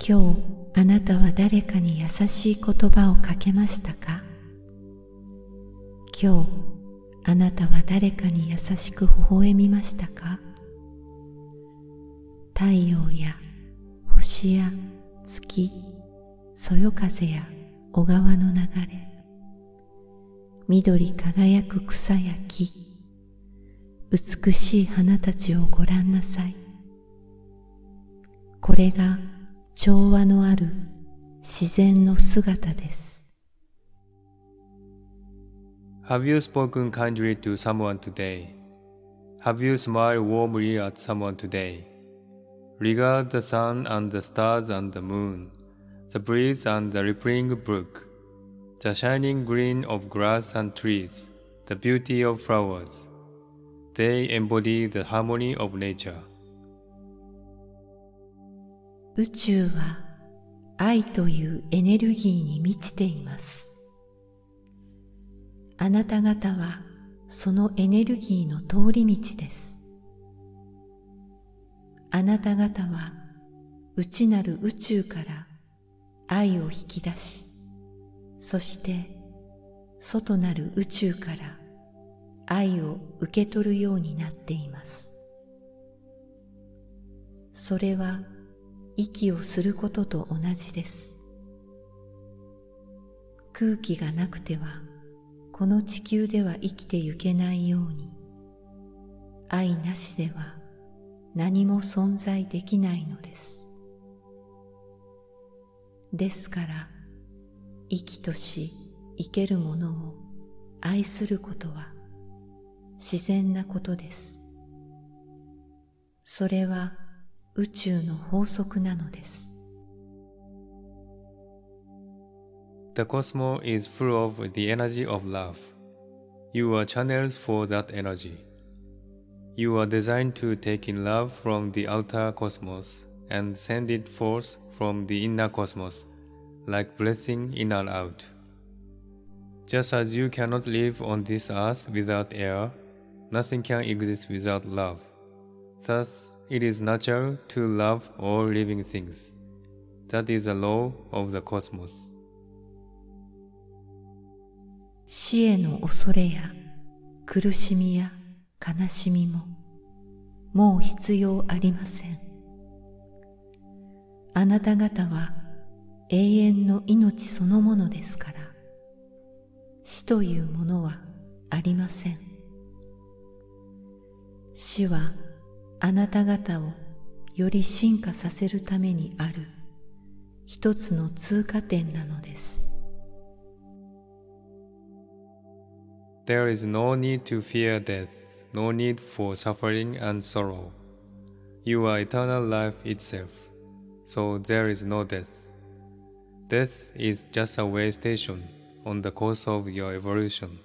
今日あなたは誰かに優しい言葉をかけましたか？今日あなたは誰かに優しく微笑みましたか？太陽や星や月そよ風や小川の流れ緑輝く草や木美しい花たちをご覧なさい。これが調和のある自然の姿です Have you spoken kindly to someone today? Have you smiled warmly at someone today? Regard the sun and the stars and the moon, the breeze and the rippling brook, the shining green of grass and trees, the beauty of flowers. They embody the harmony of nature. 宇宙は愛というエネルギーに満ちています。あなた方はそのエネルギーの通り道です。あなた方は内なる宇宙から愛を引き出しそして外なる宇宙から愛を受け取るようになっています。それは息をすることと同じです。空気がなくてはこの地球では生きてゆけないように愛なしでは何も存在できないのです。ですから生きとし生けるものを愛することは自然なことです。それは宇宙の法則なのです The cosmos is full of the energy of love. You are channels for that energy. You are designed to take in love from the outer cosmos and send it forth from the inner cosmos, like blessing in and out. Just as you cannot live on this earth without air, nothing can exist without love. Thus, it is natural to love all living things. That is the law of the cosmos. 死への恐れや苦しみや悲しみももう必要ありませんあなた方は永遠の命そのものですから死というものはありません死はあなた方をより進化させるためにある一つの通過点なのです There is no need to fear death, no need for suffering and sorrow. You are eternal life itself, so there is no death. Death is just a way station on the course of your evolution.